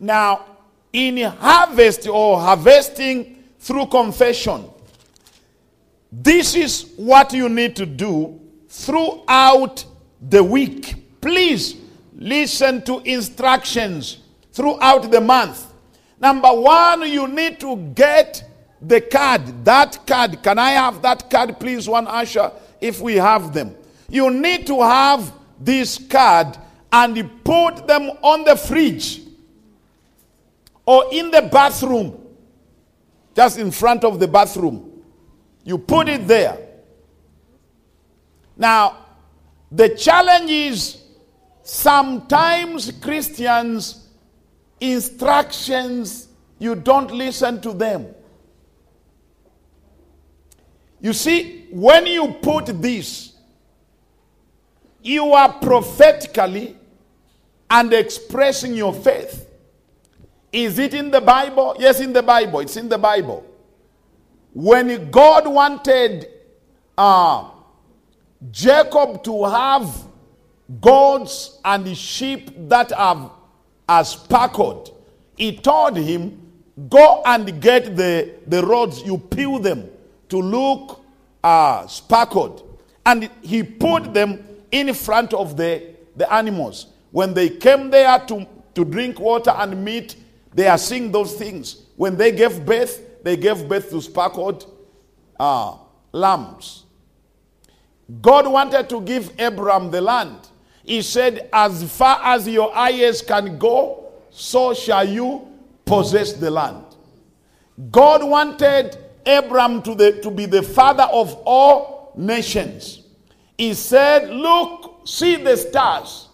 Now, in harvest or harvesting through confession, this is what you need to do throughout the week. Please listen to instructions throughout the month. Number one, you need to get the card. That card. Can I have that card, please, one usher, if we have them? You need to have this card and put them on the fridge or in the bathroom, just in front of the bathroom. You put it there. Now, the challenge is sometimes Christians' instructions, you don't listen to them. You see, when you put this, you are prophetically and expressing your faith. Is it in the Bible? Yes, in the Bible. It's in the Bible. When God wanted uh, Jacob to have goats and sheep that have are speckled, he told him, Go and get the, the rods, you peel them to look uh, speckled. And he put them in front of the, the animals. When they came there to, to drink water and meat, they are seeing those things. When they gave birth, they gave birth to speckled uh, lambs. God wanted to give Abram the land. He said, As far as your eyes can go, so shall you possess the land. God wanted Abram to, the, to be the father of all nations. He said, Look, see the stars.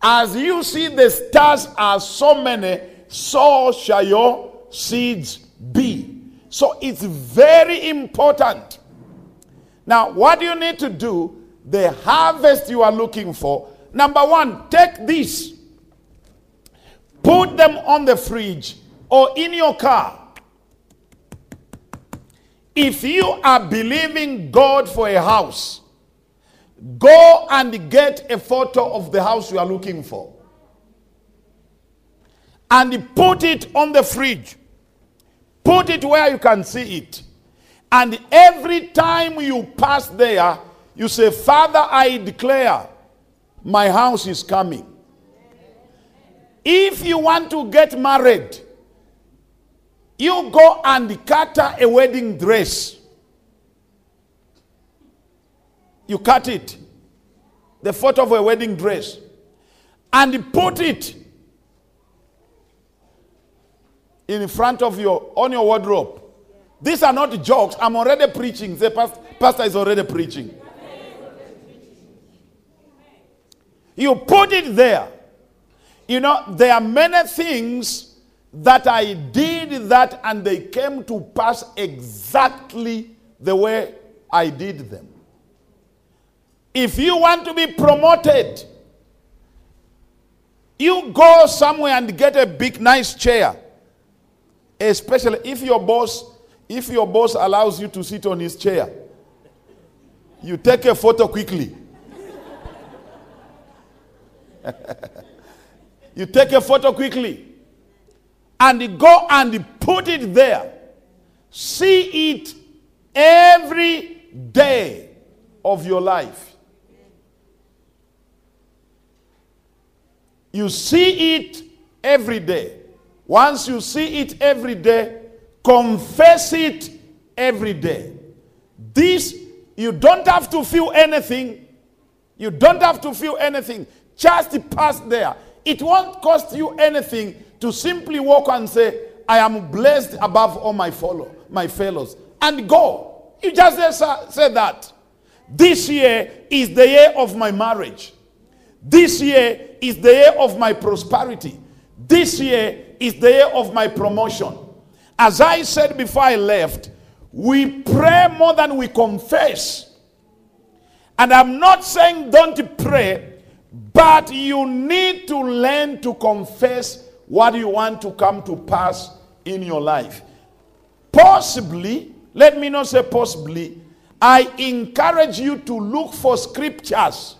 As you see the stars are so many, so shall your seeds be. So it's very important. Now, what do you need to do? The harvest you are looking for. Number one, take this, put them on the fridge or in your car. If you are believing God for a house, go and get a photo of the house you are looking for and put it on the fridge. Put it where you can see it. And every time you pass there, you say, Father, I declare my house is coming. If you want to get married, you go and cut a wedding dress. You cut it, the photo of a wedding dress, and put it in front of your on your wardrobe. These are not jokes. I'm already preaching. The pastor is already preaching. You put it there. You know, there are many things that I did that and they came to pass exactly the way I did them. If you want to be promoted, you go somewhere and get a big, nice chair. Especially if your boss, if your boss allows you to sit on his chair, you take a photo quickly. you take a photo quickly and go and put it there. See it every day of your life. You see it every day. Once you see it every day, confess it every day. This, you don't have to feel anything. You don't have to feel anything. Just pass there. It won't cost you anything to simply walk and say, I am blessed above all my follow, my fellows. And go. You just say that. This year is the year of my marriage. This year is the year of my prosperity. This year is the year of my promotion. As I said before I left, we pray more than we confess. And I'm not saying don't pray, but you need to learn to confess what you want to come to pass in your life. Possibly, let me not say possibly, I encourage you to look for scriptures.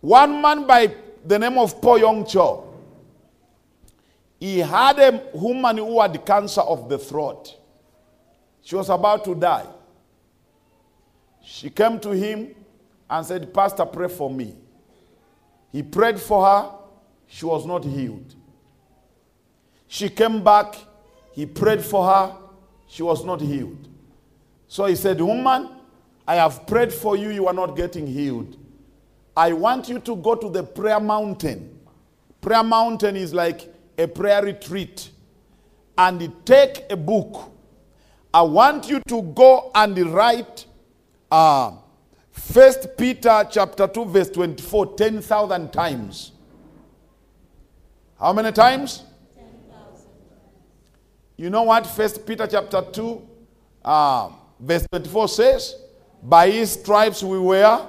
One man by the name of Po Yong Cho. He had a woman who had cancer of the throat. She was about to die. She came to him and said, Pastor, pray for me. He prayed for her. She was not healed. She came back. He prayed for her. She was not healed. So he said, Woman, I have prayed for you. You are not getting healed. I want you to go to the prayer mountain. Prayer mountain is like a prayer retreat. And take a book. I want you to go and write uh, First Peter chapter 2, verse 24, 10,000 times. How many times? 10,000. You know what First Peter chapter 2, uh, verse 24 says? By his stripes we were.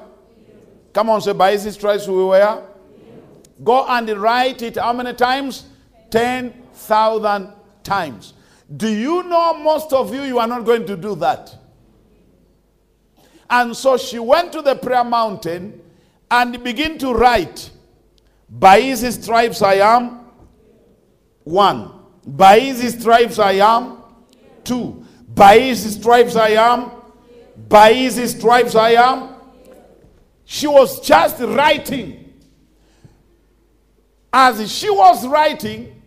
Come on, say, by his stripes we were. Go and write it how many times? 10,000 times. Do you know most of you, you are not going to do that? And so she went to the prayer mountain and began to write, By his stripes I am one. By his stripes I am two. By his stripes I am. By his stripes I am. She was just writing. As she was writing,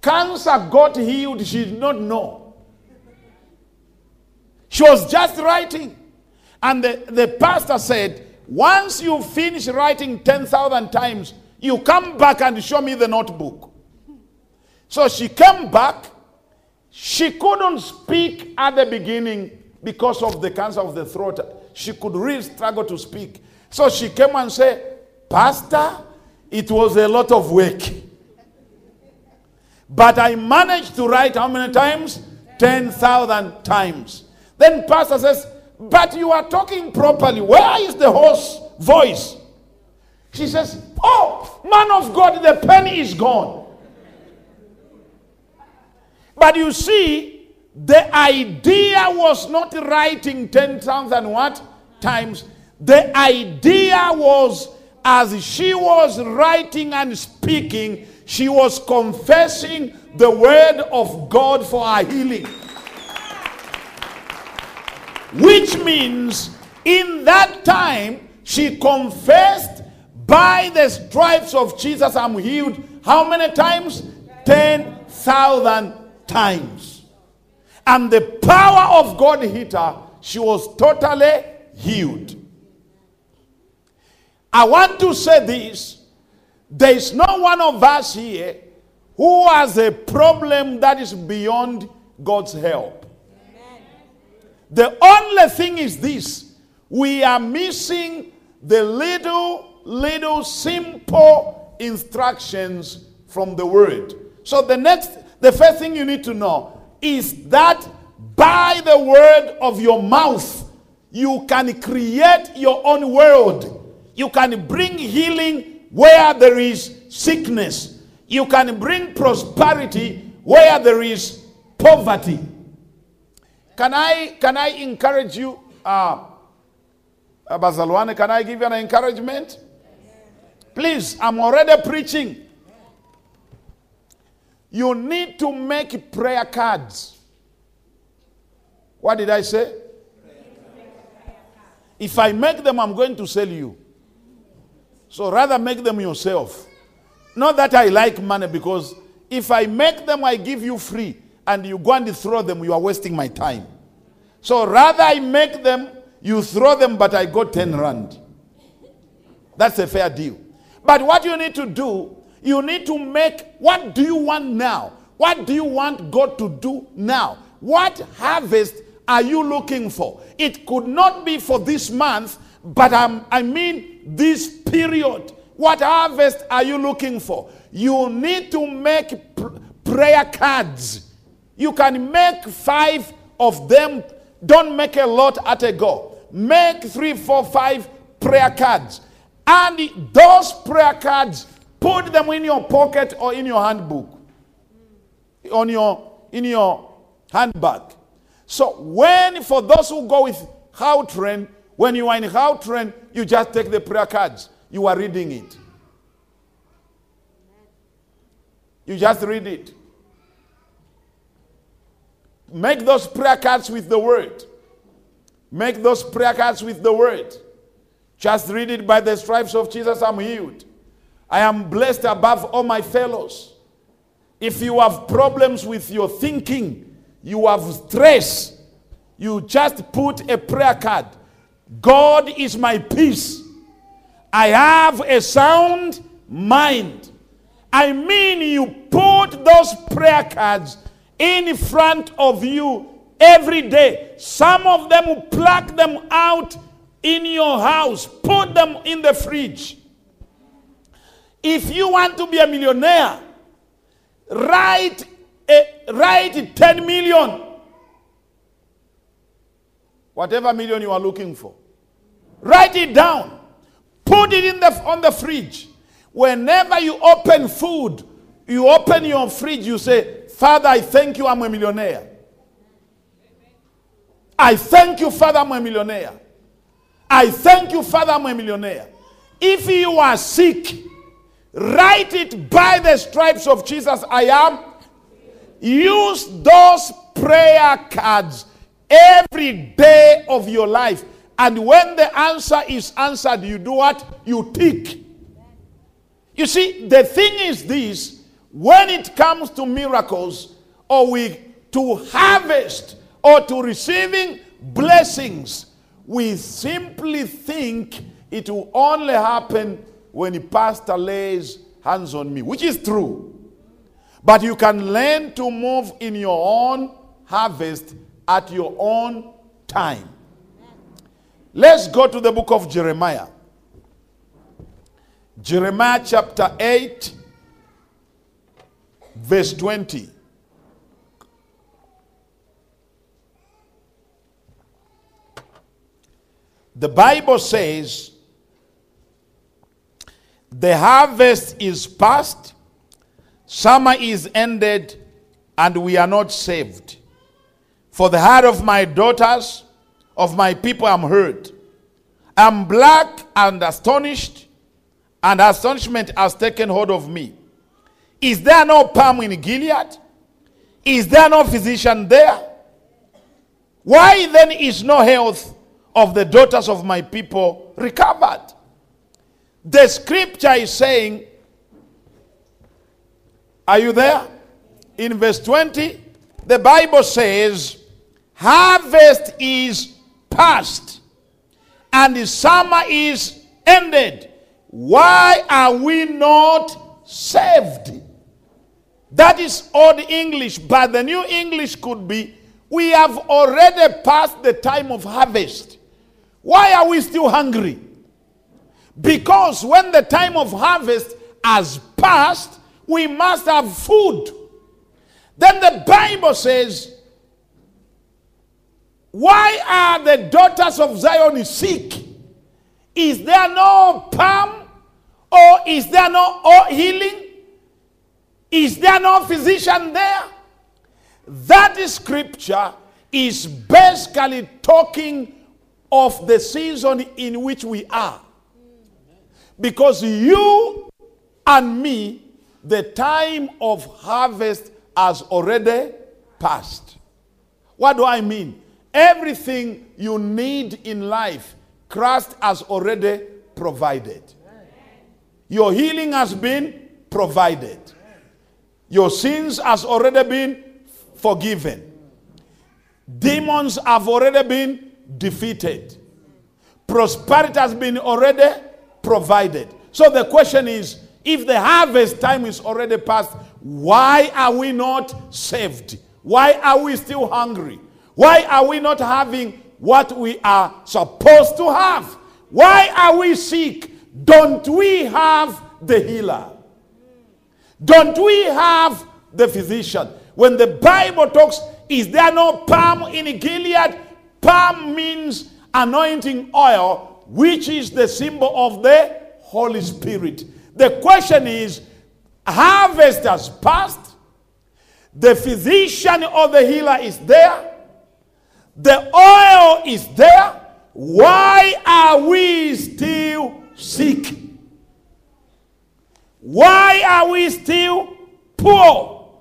cancer got healed. She did not know. She was just writing. And the, the pastor said, once you finish writing 10,000 times, you come back and show me the notebook. So she came back. She couldn't speak at the beginning because of the cancer of the throat. She could really struggle to speak. So she came and said, Pastor, it was a lot of work. But I managed to write how many times? 10,000 times. Then Pastor says, but you are talking properly. Where is the hoarse voice? She says, Oh, man of God, the penny is gone. But you see, the idea was not writing 10,000 what? Times. The idea was as she was writing and speaking, she was confessing the word of God for her healing. Which means in that time she confessed, by the stripes of Jesus I'm healed. How many times? 10,000 times. And the power of God hit her. She was totally healed. I want to say this. There is no one of us here who has a problem that is beyond God's help. The only thing is this we are missing the little, little simple instructions from the word. So, the next, the first thing you need to know is that by the word of your mouth, you can create your own world. You can bring healing where there is sickness. You can bring prosperity where there is poverty. Can I, can I encourage you, uh, Bazalwane, can I give you an encouragement? Please, I'm already preaching. You need to make prayer cards. What did I say? If I make them, I'm going to sell you. So rather make them yourself. Not that I like money because if I make them, I give you free and you go and throw them, you are wasting my time. So rather I make them, you throw them, but I got 10 rand. That's a fair deal. But what you need to do, you need to make what do you want now? What do you want God to do now? What harvest are you looking for? It could not be for this month, but I'm, I mean this period. What harvest are you looking for? You need to make pr- prayer cards you can make five of them. Don't make a lot at a go. Make three, four, five prayer cards. And those prayer cards, put them in your pocket or in your handbook. On your in your handbag. So when for those who go with Gautrain, when you are in Gautrain, you just take the prayer cards. You are reading it. You just read it. Make those prayer cards with the word. Make those prayer cards with the word. Just read it by the stripes of Jesus, I'm healed. I am blessed above all my fellows. If you have problems with your thinking, you have stress, you just put a prayer card. God is my peace. I have a sound mind. I mean, you put those prayer cards in front of you every day. Some of them, pluck them out in your house, put them in the fridge. If you want to be a millionaire, write, a, write 10 million. Whatever million you are looking for. Write it down. Put it in the, on the fridge. Whenever you open food, you open your fridge, you say, Father, I thank you, I'm a millionaire. I thank you, Father, I'm a millionaire. I thank you, Father, I'm a millionaire. If you are sick, write it by the stripes of Jesus, I am. Use those prayer cards every day of your life. And when the answer is answered, you do what? You tick. You see, the thing is this when it comes to miracles, or we to harvest or to receiving blessings, we simply think it will only happen when the pastor lays hands on me, which is true. But you can learn to move in your own harvest at your own time. Let's go to the book of Jeremiah. Jeremiah chapter 8, verse 20. The Bible says, The harvest is past, summer is ended, and we are not saved. For the heart of my daughters, of my people, I am hurt. I'm black and astonished, and astonishment has taken hold of me. Is there no balm in Gilead? Is there no physician there? Why then is no health of the daughters of my people recovered. The scripture is saying, Are you there? In verse 20, the Bible says, Harvest is past and the summer is ended. Why are we not saved? That is old English, but the new English could be we have already passed the time of harvest. Why are we still hungry? Because when the time of harvest has passed, we must have food. Then the Bible says, Why are the daughters of Zion sick? Is there no balm? Or is there no healing? Is there no physician there? That scripture is basically talking of the season in which we are. Because you and me, the time of harvest has already passed. What do I mean? Everything you need in life, Christ has already provided. Your healing has been provided. Your sins has already been forgiven. Demons have already been defeated. Prosperity has been already provided. So the question is if the harvest time is already past, why are we not saved? Why are we still hungry? Why are we not having what we are supposed to have? Why are we sick? Don't we have the healer? Don't we have the physician? When the Bible talks, is there no balm in Gilead? Balm means anointing oil, which is the symbol of the Holy Spirit. The question is harvest has passed, the physician or the healer is there, the oil is there. Why are we still sick? Why are we still poor?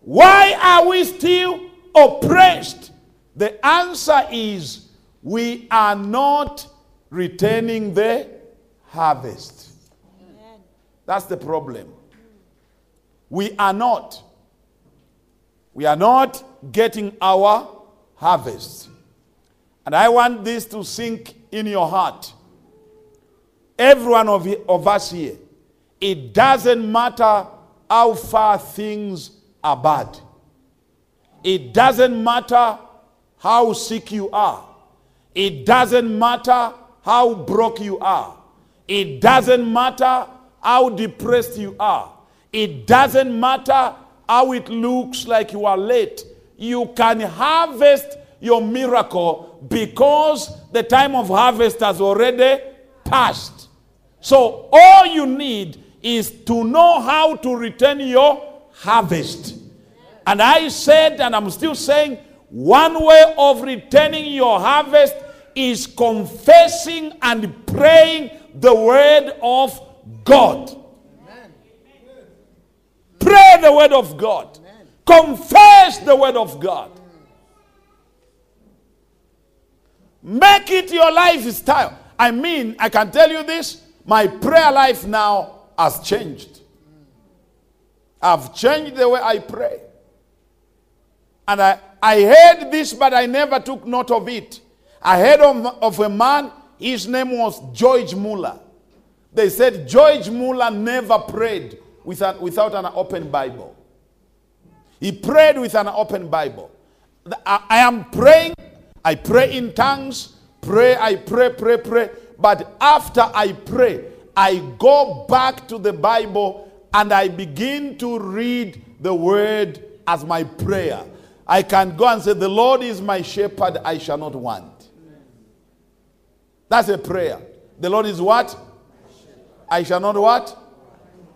Why are we still oppressed? The answer is we are not returning the harvest. That's the problem. We are not. We are not getting our harvest. And I want this to sink in your heart. Every one of, of us here, it doesn't matter how far things are bad. It doesn't matter how sick you are. It doesn't matter how broke you are. It doesn't matter how depressed you are. It doesn't matter how it looks like you are late. You can harvest your miracle because the time of harvest has already passed. So all you need is to know how to return your harvest. And I said, and I'm still saying, one way of returning your harvest is confessing and praying the word of God. Pray the word of God. Confess the word of God. Make it your lifestyle. I mean, I can tell you this my prayer life now has changed. I've changed the way I pray. And I, I heard this, but I never took note of it. I heard of, of a man, his name was George Muller. They said George Muller never prayed with an, without an open Bible. He prayed with an open Bible. I, I am praying, I pray in tongues, pray, I pray, pray, pray. But after I pray, I go back to the Bible and I begin to read the word as my prayer. I can go and say, The Lord is my shepherd, I shall not want. That's a prayer. The Lord is what? I shall not what?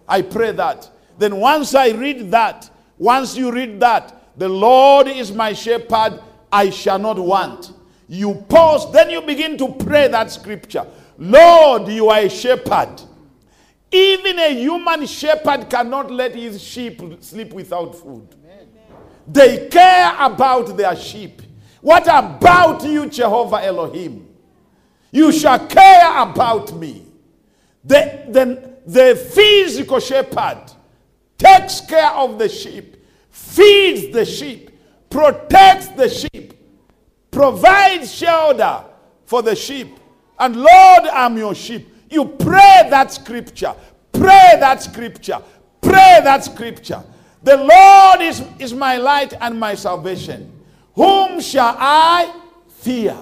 I pray that. Then once I read that, once you read that, the Lord is my shepherd, I shall not want. You pause, then you begin to pray that scripture. Lord, you are a shepherd. Even a human shepherd cannot let his sheep sleep without food. They care about their sheep. What about you, Jehovah Elohim? You shall care about me. The, the, the physical shepherd takes care of the sheep, feeds the sheep, protects the sheep, provides shelter for the sheep. And Lord, I'm your sheep. You pray that scripture. Pray that scripture. Pray that scripture. The Lord is, is my light and my salvation. Whom shall I fear?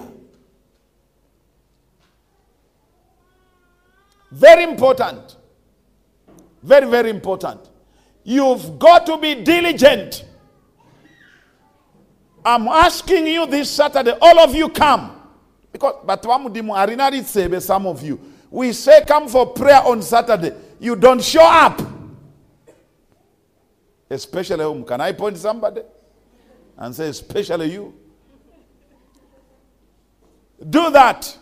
Very important. Very, very important. You've got to be diligent. I'm asking you this Saturday, all of you come. Because but some of you. We say come for prayer on Saturday. You don't show up. Especially whom? Can I point somebody? And say, especially you. Do that.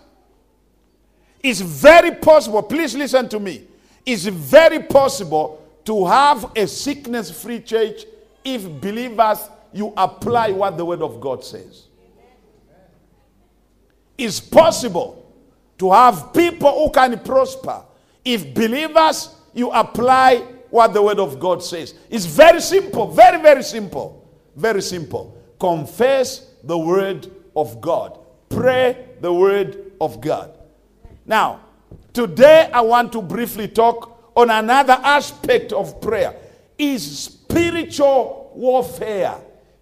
It's very possible. Please listen to me. It's very possible to have a sickness free church if believers you apply what the word of God says. It's possible to have people who can prosper if believers you apply what the word of God says. It's very simple, very, very simple. Very simple. Confess the word of God, pray the word of God. Now, today I want to briefly talk on another aspect of prayer is spiritual warfare.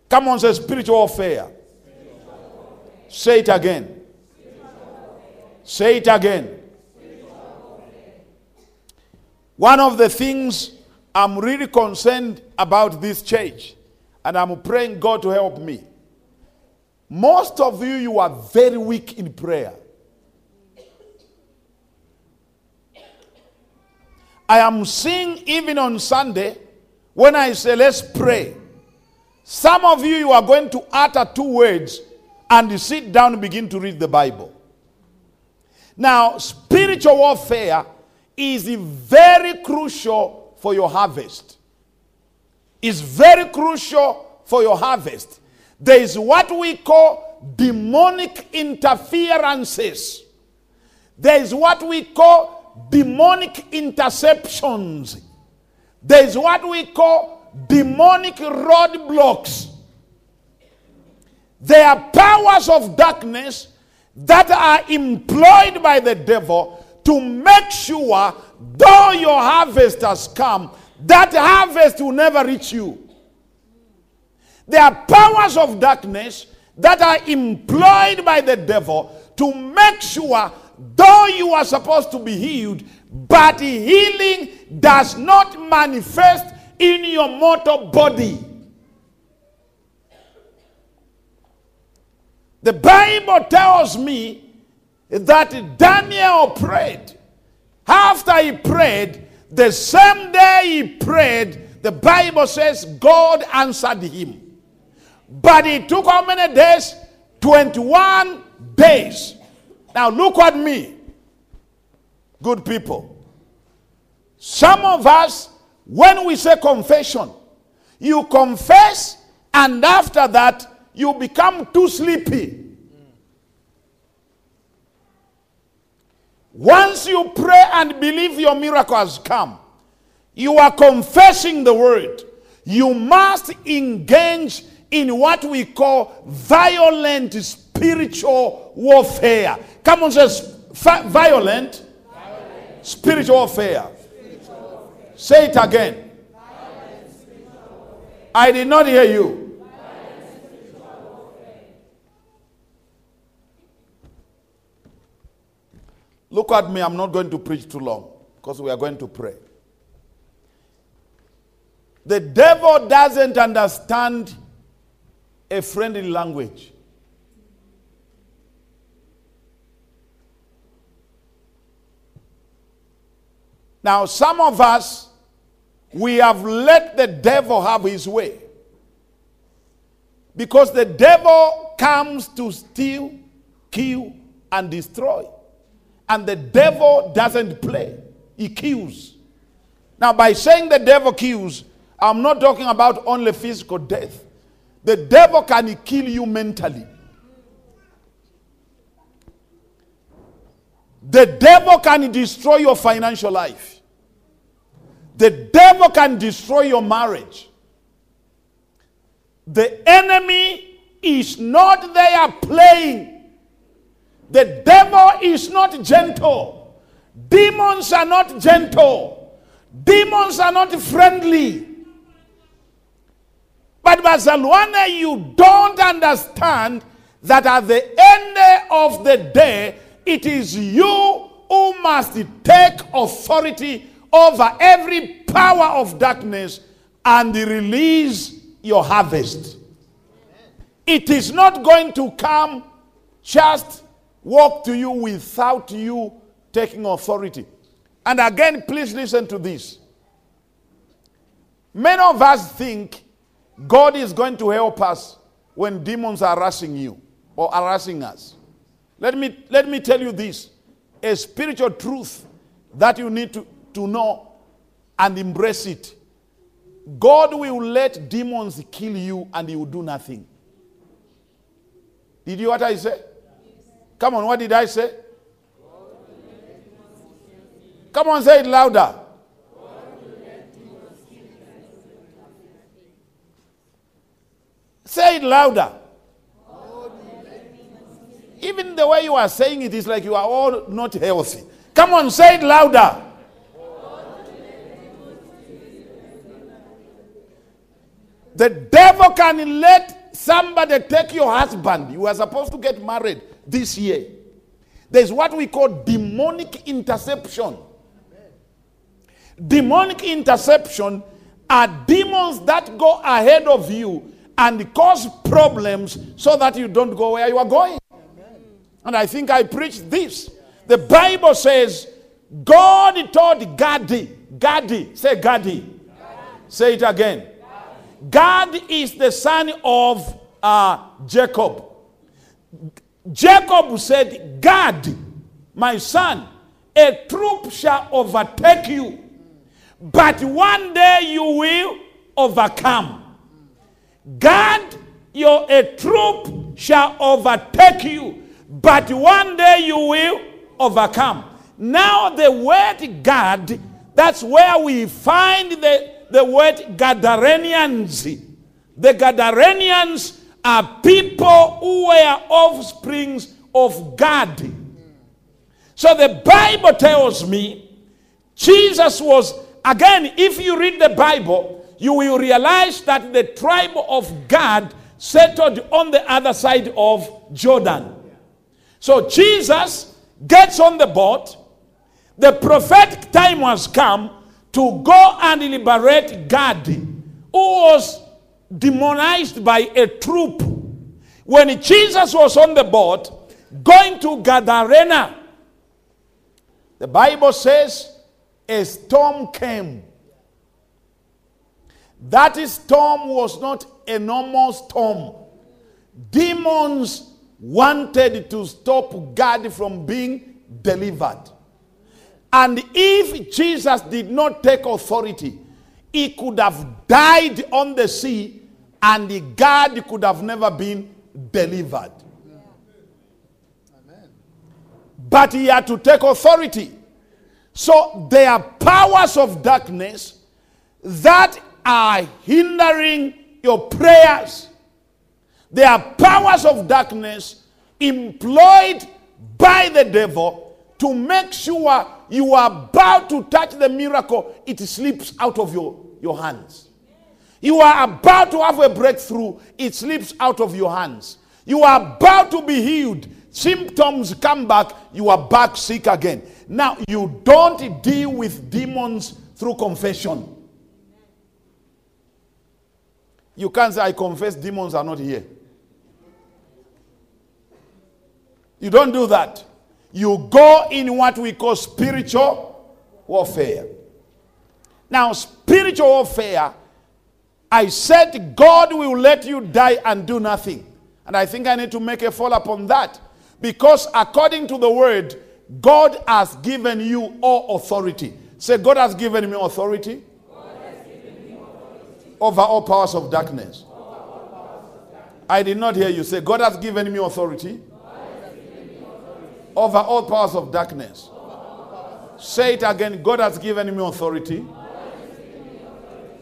Come on, say spiritual warfare. Say it again. Say it again. One of the things I'm really concerned about this church, and I'm praying God to help me. Most of you, you are very weak in prayer. I am seeing even on Sunday when I say, let's pray. Some of you, you are going to utter two words and you sit down and begin to read the Bible. Now, spiritual warfare is very crucial for your harvest. is very crucial for your harvest. There is what we call demonic interferences. There is what we call demonic interceptions. There is what we call demonic roadblocks. There are powers of darkness that are employed by the devil to make sure, though your harvest has come, that harvest will never reach you. There are powers of darkness that are employed by the devil to make sure, though you are supposed to be healed, but healing does not manifest in your mortal body. The Bible tells me that Daniel prayed. After he prayed, the same day he prayed, the Bible says God answered him. But it took how many days? 21 days. Now look at me, good people. Some of us, when we say confession, you confess, and after that, you become too sleepy. Once you pray and believe your miracle has come, you are confessing the word. You must engage in what we call violent spiritual warfare. Come on, says violent, violent. Spiritual, warfare. spiritual warfare. Say it again. I did not hear you. Look at me, I'm not going to preach too long because we are going to pray. The devil doesn't understand a friendly language. Now, some of us, we have let the devil have his way. Because the devil comes to steal, kill, and destroy. And the devil doesn't play, he kills. Now, by saying the devil kills, I'm not talking about only physical death. The devil can kill you mentally. The devil can destroy your financial life. The devil can destroy your marriage. The enemy is not there playing. The devil is not gentle. Demons are not gentle. Demons are not friendly. But Bazalwane, you don't understand that at the end of the day, it is you who must take authority over every power of darkness and release your harvest. It is not going to come just walk to you without you taking authority. And again, please listen to this. Many of us think God is going to help us when demons are harassing you or harassing us. Let me, let me tell you this a spiritual truth that you need to, to know and embrace it. God will let demons kill you and he will do nothing. Did you what I say? Come on, what did I say? Come on, say it louder. Say it louder. Even the way you are saying it is like you are all not healthy. Come on, say it louder. The devil can let somebody take your husband. You are supposed to get married this year. There's what we call demonic interception. Demonic interception are demons that go ahead of you and cause problems so that you don't go where you are going. And I think I preached this. The Bible says, God told Gadi, Gadi, say Gadi. Say it again. Gad is the son of uh, Jacob. Jacob said, Gad, my son, a troop shall overtake you, but one day you will overcome. Gad, your a troop shall overtake you, but one day you will overcome. Now, the word Gad, that's where we find the, the word Gadarenians. The Gadarenians are people who were offsprings of Gad. So the Bible tells me Jesus was, again, if you read the Bible, you will realize that the tribe of Gad settled on the other side of Jordan. So Jesus gets on the boat. The prophetic time has come to go and liberate Gad, who was demonized by a troop. When Jesus was on the boat, going to Gadarena, the Bible says a storm came. That storm was not a normal storm. Demons wanted to stop Gad from being delivered. And if Jesus did not take authority, he could have died on the sea and the Gad could have never been delivered. But he had to take authority. So there are powers of darkness that are hindering your prayers. There are powers of darkness employed by the devil to make sure you are about to touch the miracle, it slips out of your, your hands. You are about to have a breakthrough, it slips out of your hands. You are about to be healed, symptoms come back, you are back sick again. Now, you don't deal with demons through confession. You can't say, I confess demons are not here. You don't do that. You go in what we call spiritual warfare. Now, spiritual warfare, I said God will let you die and do nothing. And I think I need to make a fall upon that. Because according to the word, God has given you all authority. Say, God has given me authority, given me authority. over all powers of darkness. I did not hear you say, God has given me authority, over all powers of darkness. Say it again God has given me authority,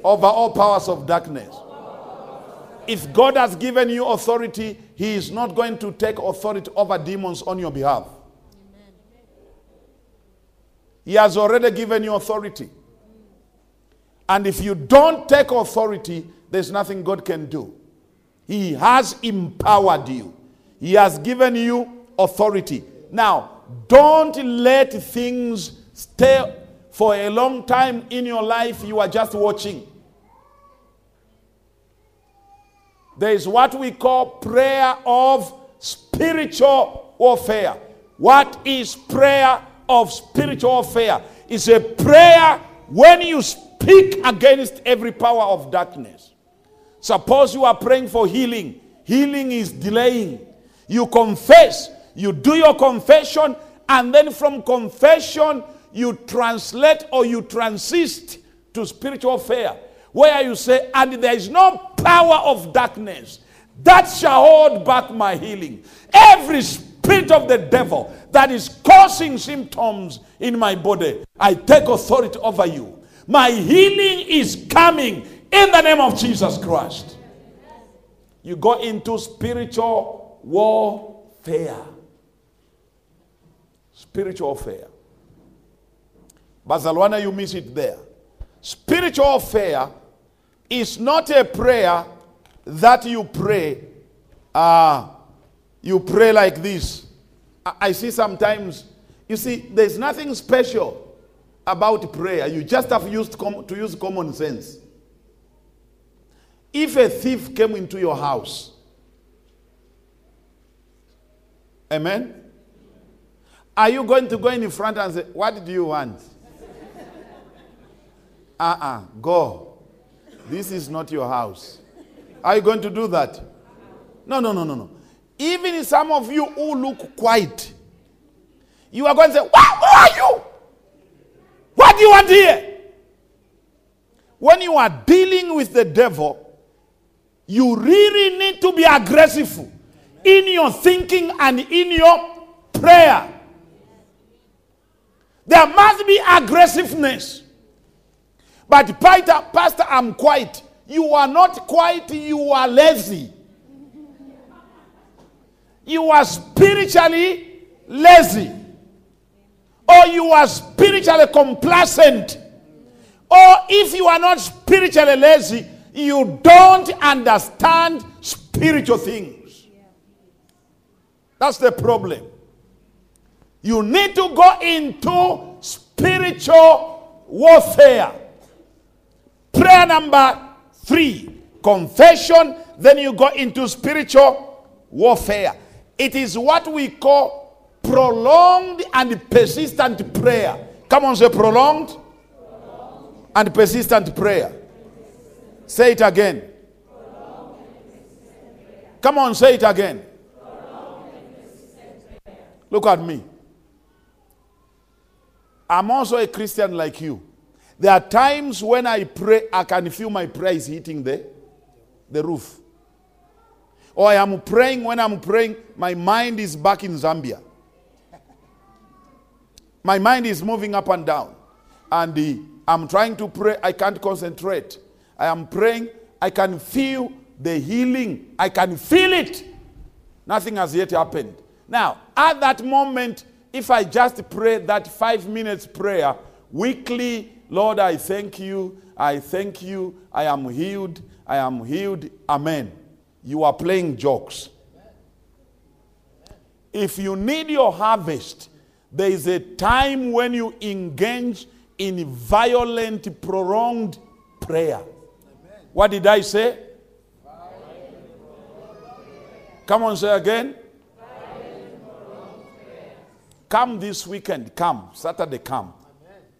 over all powers of darkness. If God has given you authority, He is not going to take authority over demons on your behalf. He has already given you authority. And if you don't take authority, there's nothing God can do. He has empowered you, He has given you authority. Now, don't let things stay for a long time in your life. You are just watching. There is what we call prayer of spiritual warfare. What is prayer of spiritual warfare? It's a prayer when you speak against every power of darkness. Suppose you are praying for healing, healing is delaying. You confess, you do your confession, and then from confession, you translate or you transist to spiritual warfare where you say, and there is no power of darkness that shall hold back my healing. Every spirit of the devil that is causing symptoms in my body, I take authority over you. My healing is coming in the name of Jesus Christ. You go into spiritual warfare. Spiritual warfare. Barcelona, you miss it there. Spiritual warfare is not a prayer that you pray. Uh, you pray like this. I, I see sometimes, you see, there's nothing special about prayer. You just have used com- to use common sense. If a thief came into your house, amen? Are you going to go in front and say, What do you want? uh uh, go. This is not your house. Are you going to do that? No, no, no, no, no. Even some of you who look quiet, you are going to say, Who are you? What do you want here? when you are dealing with the devil, you really need to be aggressive in your thinking and in your prayer. There must be aggressiveness. But, Pastor, I'm quiet. You are not quiet, you are lazy. You are spiritually lazy. Or you are spiritually complacent. Or if you are not spiritually lazy, you don't understand spiritual things. That's the problem. You need to go into spiritual warfare. Prayer number three confession, then you go into spiritual warfare. It is what we call prolonged and persistent prayer. Come on, say prolonged, and persistent prayer. Say it again. Come on, say it again. Look at me. I'm also a Christian like you. There are times when I pray, I can feel my prayer is hitting the, the roof. Or I am praying, when I'm praying, my mind is back in Zambia. My mind is moving up and down. And the, I'm trying to pray, I can't concentrate. I am praying, I can feel the healing. I can feel it. Nothing has yet happened. Now, at that moment, if I just pray that five minutes prayer weekly, Lord, I thank you, I thank you, I am healed, I am healed, amen. You are playing jokes. If you need your harvest, there is a time when you engage in violent, prolonged prayer. What did I say? Come on, say again. Come this weekend. Come. Saturday, come.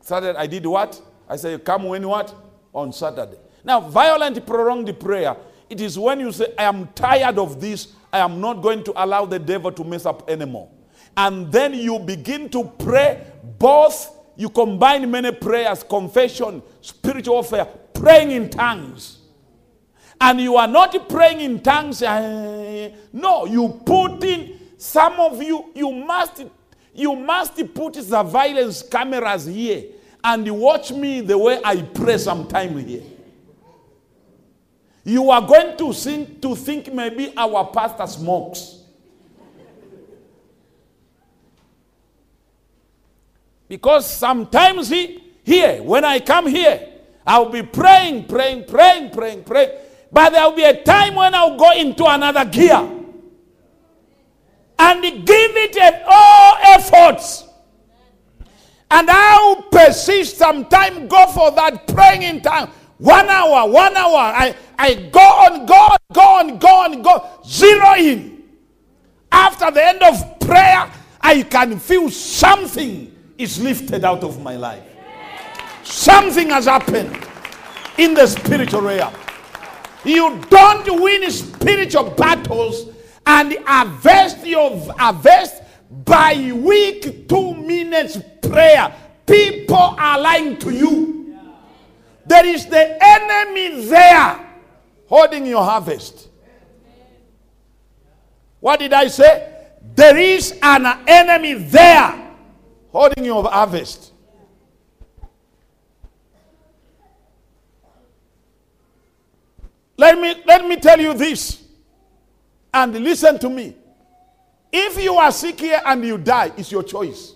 Saturday, I did what? I said, come when what? On Saturday. Now, violent, prolonged prayer. It is when you say, I am tired of this. I am not going to allow the devil to mess up anymore. And then you begin to pray both. You combine many prayers, confession, spiritual warfare, praying in tongues and you are not praying in tongues. Uh, no, you put in some of you, you must you must put surveillance cameras here and watch me the way I pray sometime here. You are going to think, to think maybe our pastor smokes. Because sometimes he, here, when I come here, I'll be praying, praying, praying, praying, praying. But there will be a time when I'll go into another gear and give it all efforts. And I'll persist some time, go for that praying in time. One hour, one hour. I, I go on, go on, go on, go on, go. Zero in. After the end of prayer, I can feel something is lifted out of my life. Something has happened in the spiritual realm. You don't win spiritual battles and harvest your harvest by week two minutes prayer. People are lying to you. There is the enemy there holding your harvest. What did I say? There is an enemy there holding your harvest. Let me, let me tell you this. And listen to me. If you are sick here and you die, it's your choice.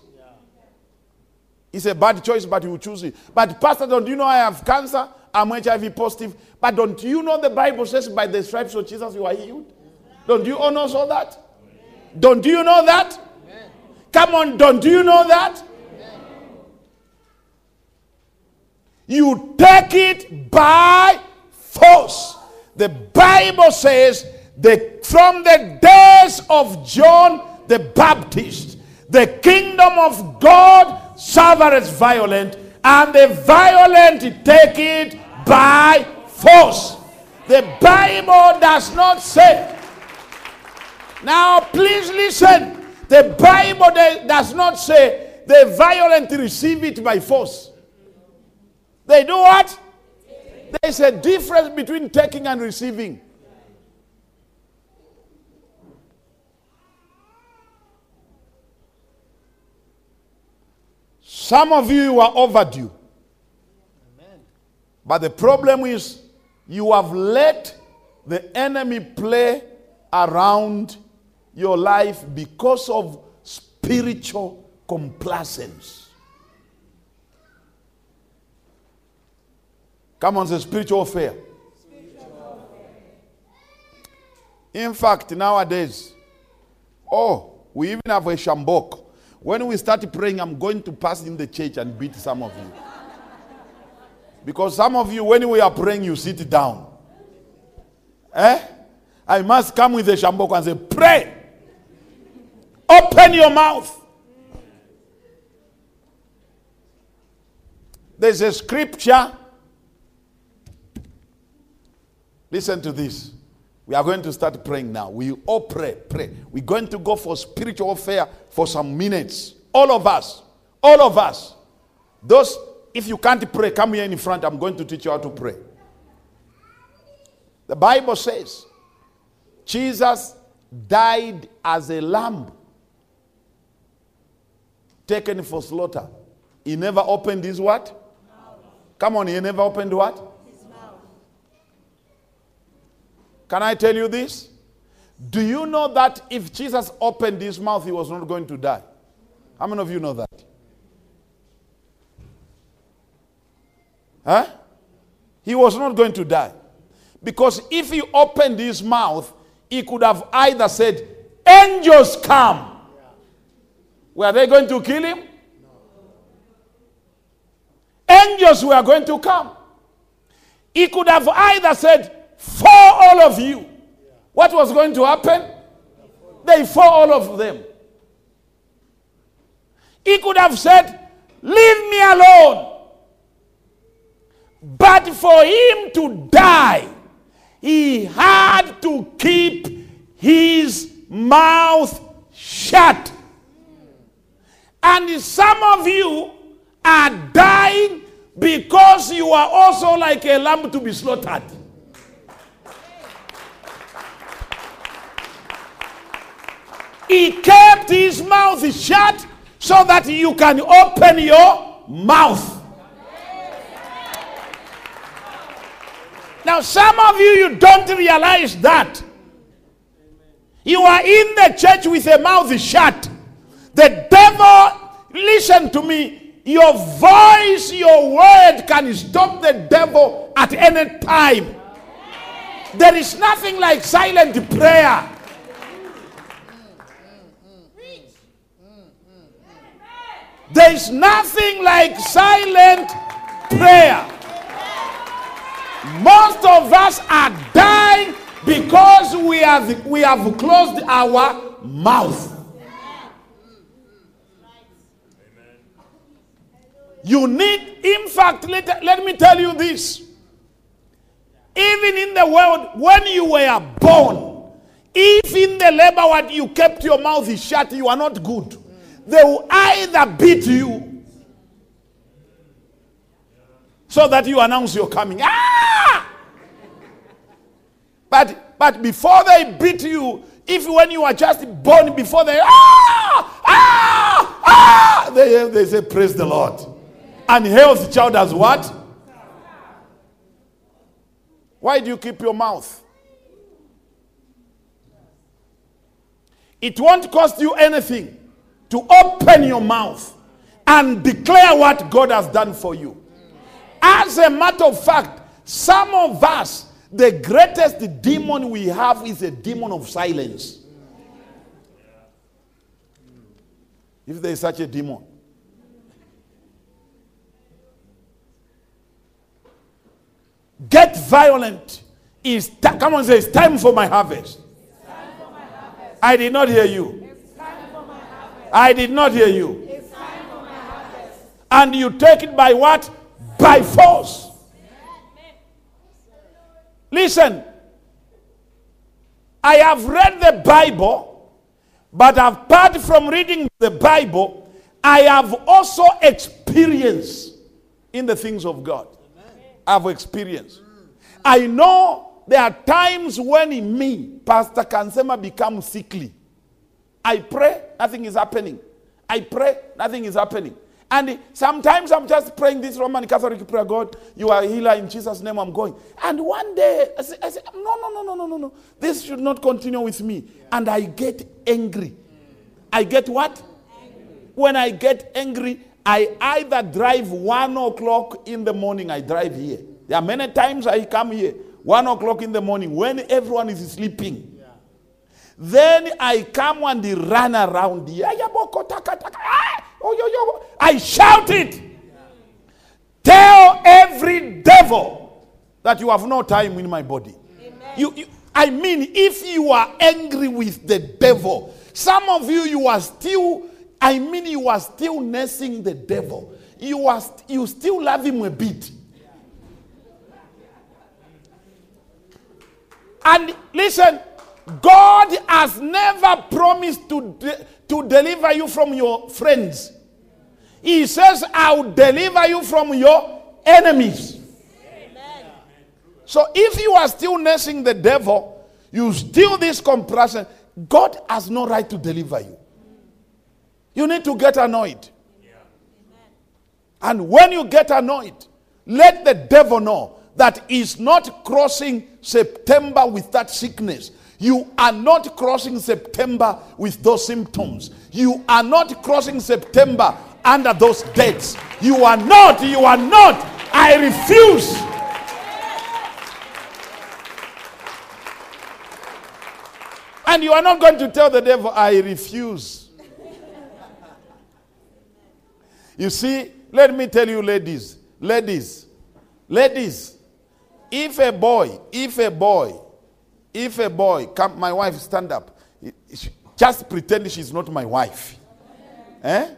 It's a bad choice, but you choose it. But, Pastor, don't you know I have cancer? I'm HIV positive. But don't you know the Bible says by the stripes of Jesus you are healed? Don't you all know that? Don't you know that? Come on, don't you know that? You take it by force. The Bible says that from the days of John the Baptist, the kingdom of God suffereth violent, and the violent take it by force. The Bible does not say. Now, please listen. The Bible does not say the violent receive it by force. They do what? There's a difference between taking and receiving. Some of you are overdue. But the problem is you have let the enemy play around your life because of spiritual complacence. Come on, say spiritual affair. In fact, nowadays, oh, we even have a shambok. When we start praying, I'm going to pass in the church and beat some of you. Because some of you, when we are praying, you sit down. Eh? I must come with a shambok and say, Pray. Open your mouth. There's a scripture. Listen to this. We are going to start praying now. We all pray, pray. We're going to go for spiritual warfare for some minutes. All of us. All of us. Those, if you can't pray, come here in front. I'm going to teach you how to pray. The Bible says Jesus died as a lamb taken for slaughter. He never opened his what? Come on, he never opened what? Can I tell you this? Do you know that if Jesus opened his mouth, he was not going to die? How many of you know that? Huh? He was not going to die. Because if he opened his mouth, he could have either said, Angels come. Were they going to kill him? Angels were going to come. He could have either said, for all of you. What was going to happen? They for all of them. He could have said, Leave me alone. But for him to die, he had to keep his mouth shut. And some of you are dying because you are also like a lamb to be slaughtered. He kept his mouth shut so that you can open your mouth. Now, some of you, you don't realize that. You are in the church with a mouth shut. The devil, listen to me, your voice, your word can stop the devil at any time. There is nothing like silent prayer. There is nothing like silent prayer. Most of us are dying because we have, we have closed our mouth. You need, in fact, let, let me tell you this. Even in the world, when you were born, if in the labor ward you kept your mouth shut, you are not good they will either beat you so that you announce you're coming. Ah! But, but before they beat you, if when you are just born before they, ah! Ah! Ah! They, they say, Praise the Lord. And health child as what? Why do you keep your mouth? It won't cost you anything to open your mouth and declare what God has done for you. As a matter of fact, some of us, the greatest demon we have is a demon of silence. If there is such a demon. Get violent. Is come on, say it's time for my harvest. For my harvest. I did not hear you. I did not hear you. And you take it by what? By force. Listen, I have read the Bible, but apart from reading the Bible, I have also experienced in the things of God. I've experienced. I know there are times when in me, Pastor Kansema becomes sickly. I pray, nothing is happening. I pray, nothing is happening. And sometimes I'm just praying this Roman Catholic prayer, God, you are a healer in Jesus' name, I'm going. And one day, I say, I say no, no, no, no, no, no, no. This should not continue with me. And I get angry. I get what? Angry. When I get angry, I either drive one o'clock in the morning, I drive here. There are many times I come here, one o'clock in the morning, when everyone is sleeping. Then I come and they run around I shout it. Tell every devil that you have no time in my body. You, you, I mean, if you are angry with the devil, some of you, you are still, I mean, you are still nursing the devil. You, are, you still love him a bit. And listen, God has never promised to, de- to deliver you from your friends. He says, I'll deliver you from your enemies. Amen. So if you are still nursing the devil, you steal this compression, God has no right to deliver you. You need to get annoyed. And when you get annoyed, let the devil know that he's not crossing September with that sickness. You are not crossing September with those symptoms. You are not crossing September under those dates. You are not, you are not. I refuse. And you are not going to tell the devil, I refuse. You see, let me tell you, ladies, ladies, ladies, if a boy, if a boy, if a boy, come, my wife, stand up, just pretend she's not my wife. Eh?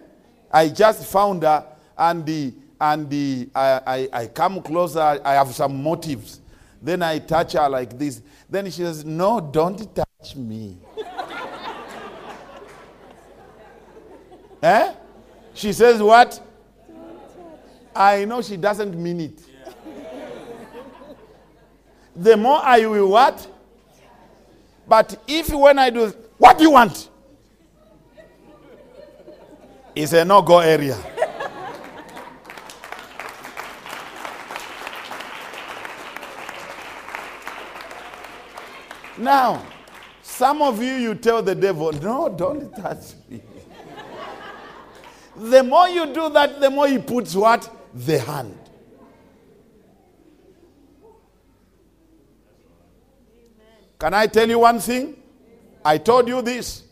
I just found her and the, and the, I, I, I come closer, I have some motives. Then I touch her like this. Then she says, No, don't touch me. eh? She says, What? I know she doesn't mean it. the more I will what? But if when I do, what do you want? It's a no go area. now, some of you, you tell the devil, no, don't touch me. the more you do that, the more he puts what? The hand. Can I tell you one thing? I told you this.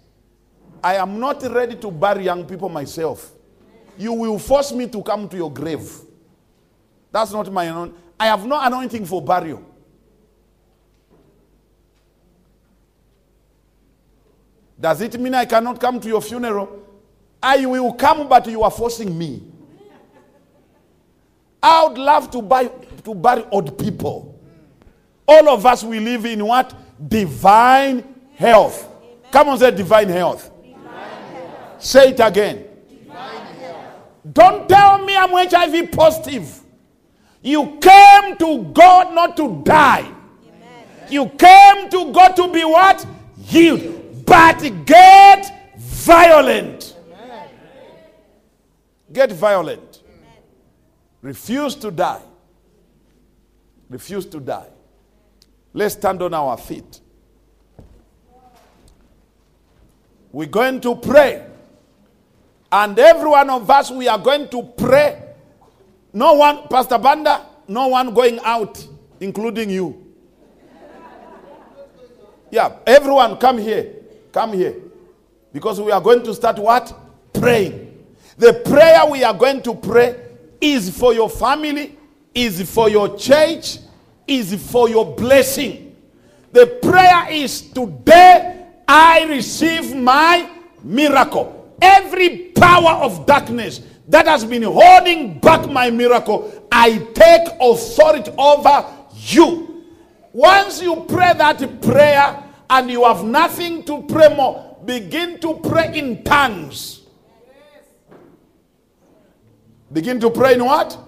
I am not ready to bury young people myself. You will force me to come to your grave. That's not my own. I have no anointing for burial. Does it mean I cannot come to your funeral? I will come, but you are forcing me. I would love to, buy, to bury old people. All of us, we live in what? Divine health. Come on, say divine health. Say it again. Don't tell me I'm HIV positive. You came to God not to die. Amen. You came to God to be what? Healed. But get violent. Amen. Get violent. Amen. Refuse to die. Refuse to die. Let's stand on our feet. We're going to pray. And every one of us, we are going to pray. No one, Pastor Banda, no one going out, including you. Yeah, everyone come here. Come here. Because we are going to start what? Praying. The prayer we are going to pray is for your family, is for your church, is for your blessing. The prayer is today I receive my miracle. Every power of darkness that has been holding back my miracle, I take authority over you. Once you pray that prayer and you have nothing to pray more, begin to pray in tongues. Begin to pray in what?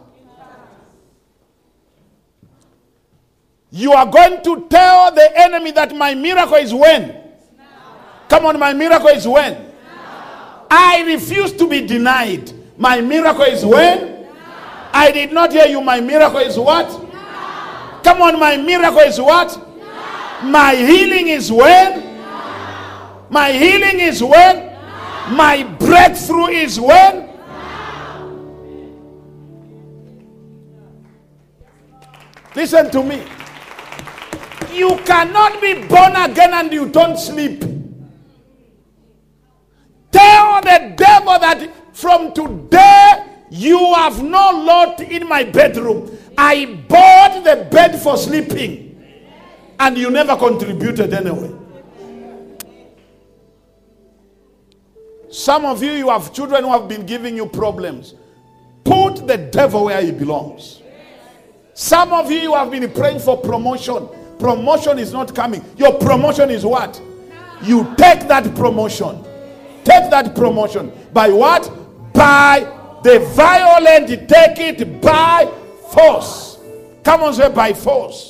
You are going to tell the enemy that my miracle is when? Come on, my miracle is when? I refuse to be denied. My miracle is when? I did not hear you. My miracle is what? Come on, my miracle is what? My healing is when? My healing is when? My breakthrough is when? Listen to me. You cannot be born again and you don't sleep. Tell the devil that from today you have no lot in my bedroom. I bought the bed for sleeping. And you never contributed anyway. Some of you, you have children who have been giving you problems. Put the devil where he belongs. Some of you, you have been praying for promotion. Promotion is not coming. Your promotion is what? You take that promotion. Take that promotion. By what? By the violent, take it by force. Come on, say by force.